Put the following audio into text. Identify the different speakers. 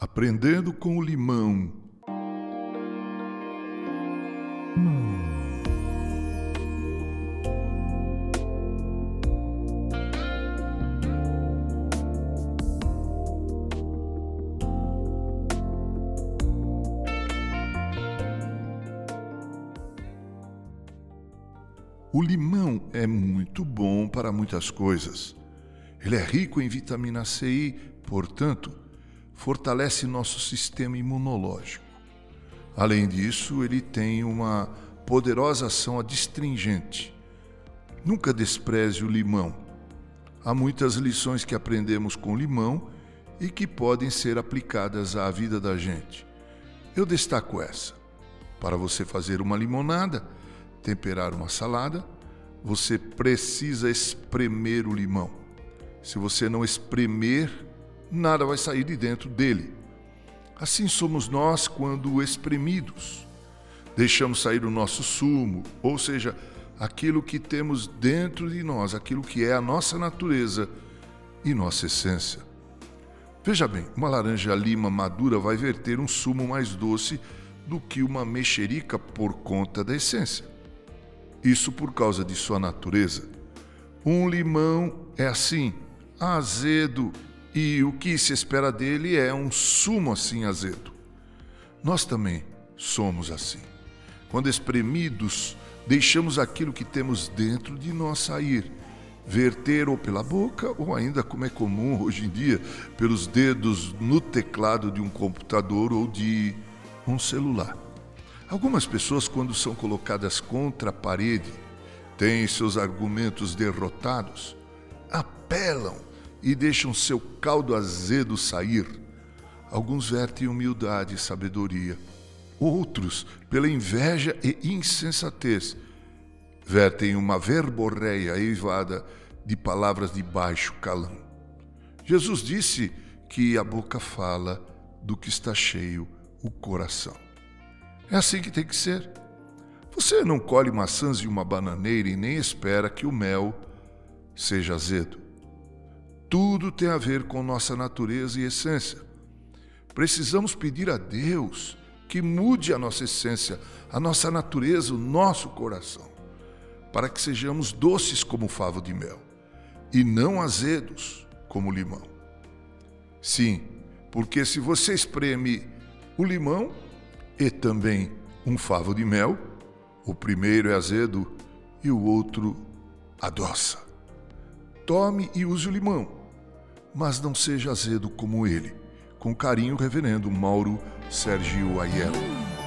Speaker 1: Aprendendo com o limão. O limão é muito bom para muitas coisas. Ele é rico em vitamina C e, portanto, fortalece nosso sistema imunológico. Além disso, ele tem uma poderosa ação adstringente. Nunca despreze o limão. Há muitas lições que aprendemos com limão e que podem ser aplicadas à vida da gente. Eu destaco essa. Para você fazer uma limonada, temperar uma salada, você precisa espremer o limão. Se você não espremer, nada vai sair de dentro dele. Assim somos nós quando espremidos. Deixamos sair o nosso sumo, ou seja, aquilo que temos dentro de nós, aquilo que é a nossa natureza e nossa essência. Veja bem, uma laranja lima madura vai verter um sumo mais doce do que uma mexerica por conta da essência. Isso por causa de sua natureza. Um limão é assim, azedo e o que se espera dele é um sumo assim azedo. Nós também somos assim. Quando espremidos, deixamos aquilo que temos dentro de nós sair, verter ou pela boca, ou ainda, como é comum hoje em dia, pelos dedos no teclado de um computador ou de um celular. Algumas pessoas, quando são colocadas contra a parede, têm seus argumentos derrotados, apelam e deixam seu caldo azedo sair. Alguns vertem humildade e sabedoria, outros, pela inveja e insensatez, vertem uma verborreia eivada de palavras de baixo calão. Jesus disse que a boca fala do que está cheio o coração. É assim que tem que ser. Você não colhe maçãs de uma bananeira e nem espera que o mel seja azedo. Tudo tem a ver com nossa natureza e essência. Precisamos pedir a Deus que mude a nossa essência, a nossa natureza, o nosso coração, para que sejamos doces como favo de mel e não azedos como limão. Sim, porque se você espreme o limão e também um favo de mel, o primeiro é azedo e o outro adoça. Tome e use o limão mas não seja azedo como ele. Com carinho, Reverendo Mauro Sergio Aiello.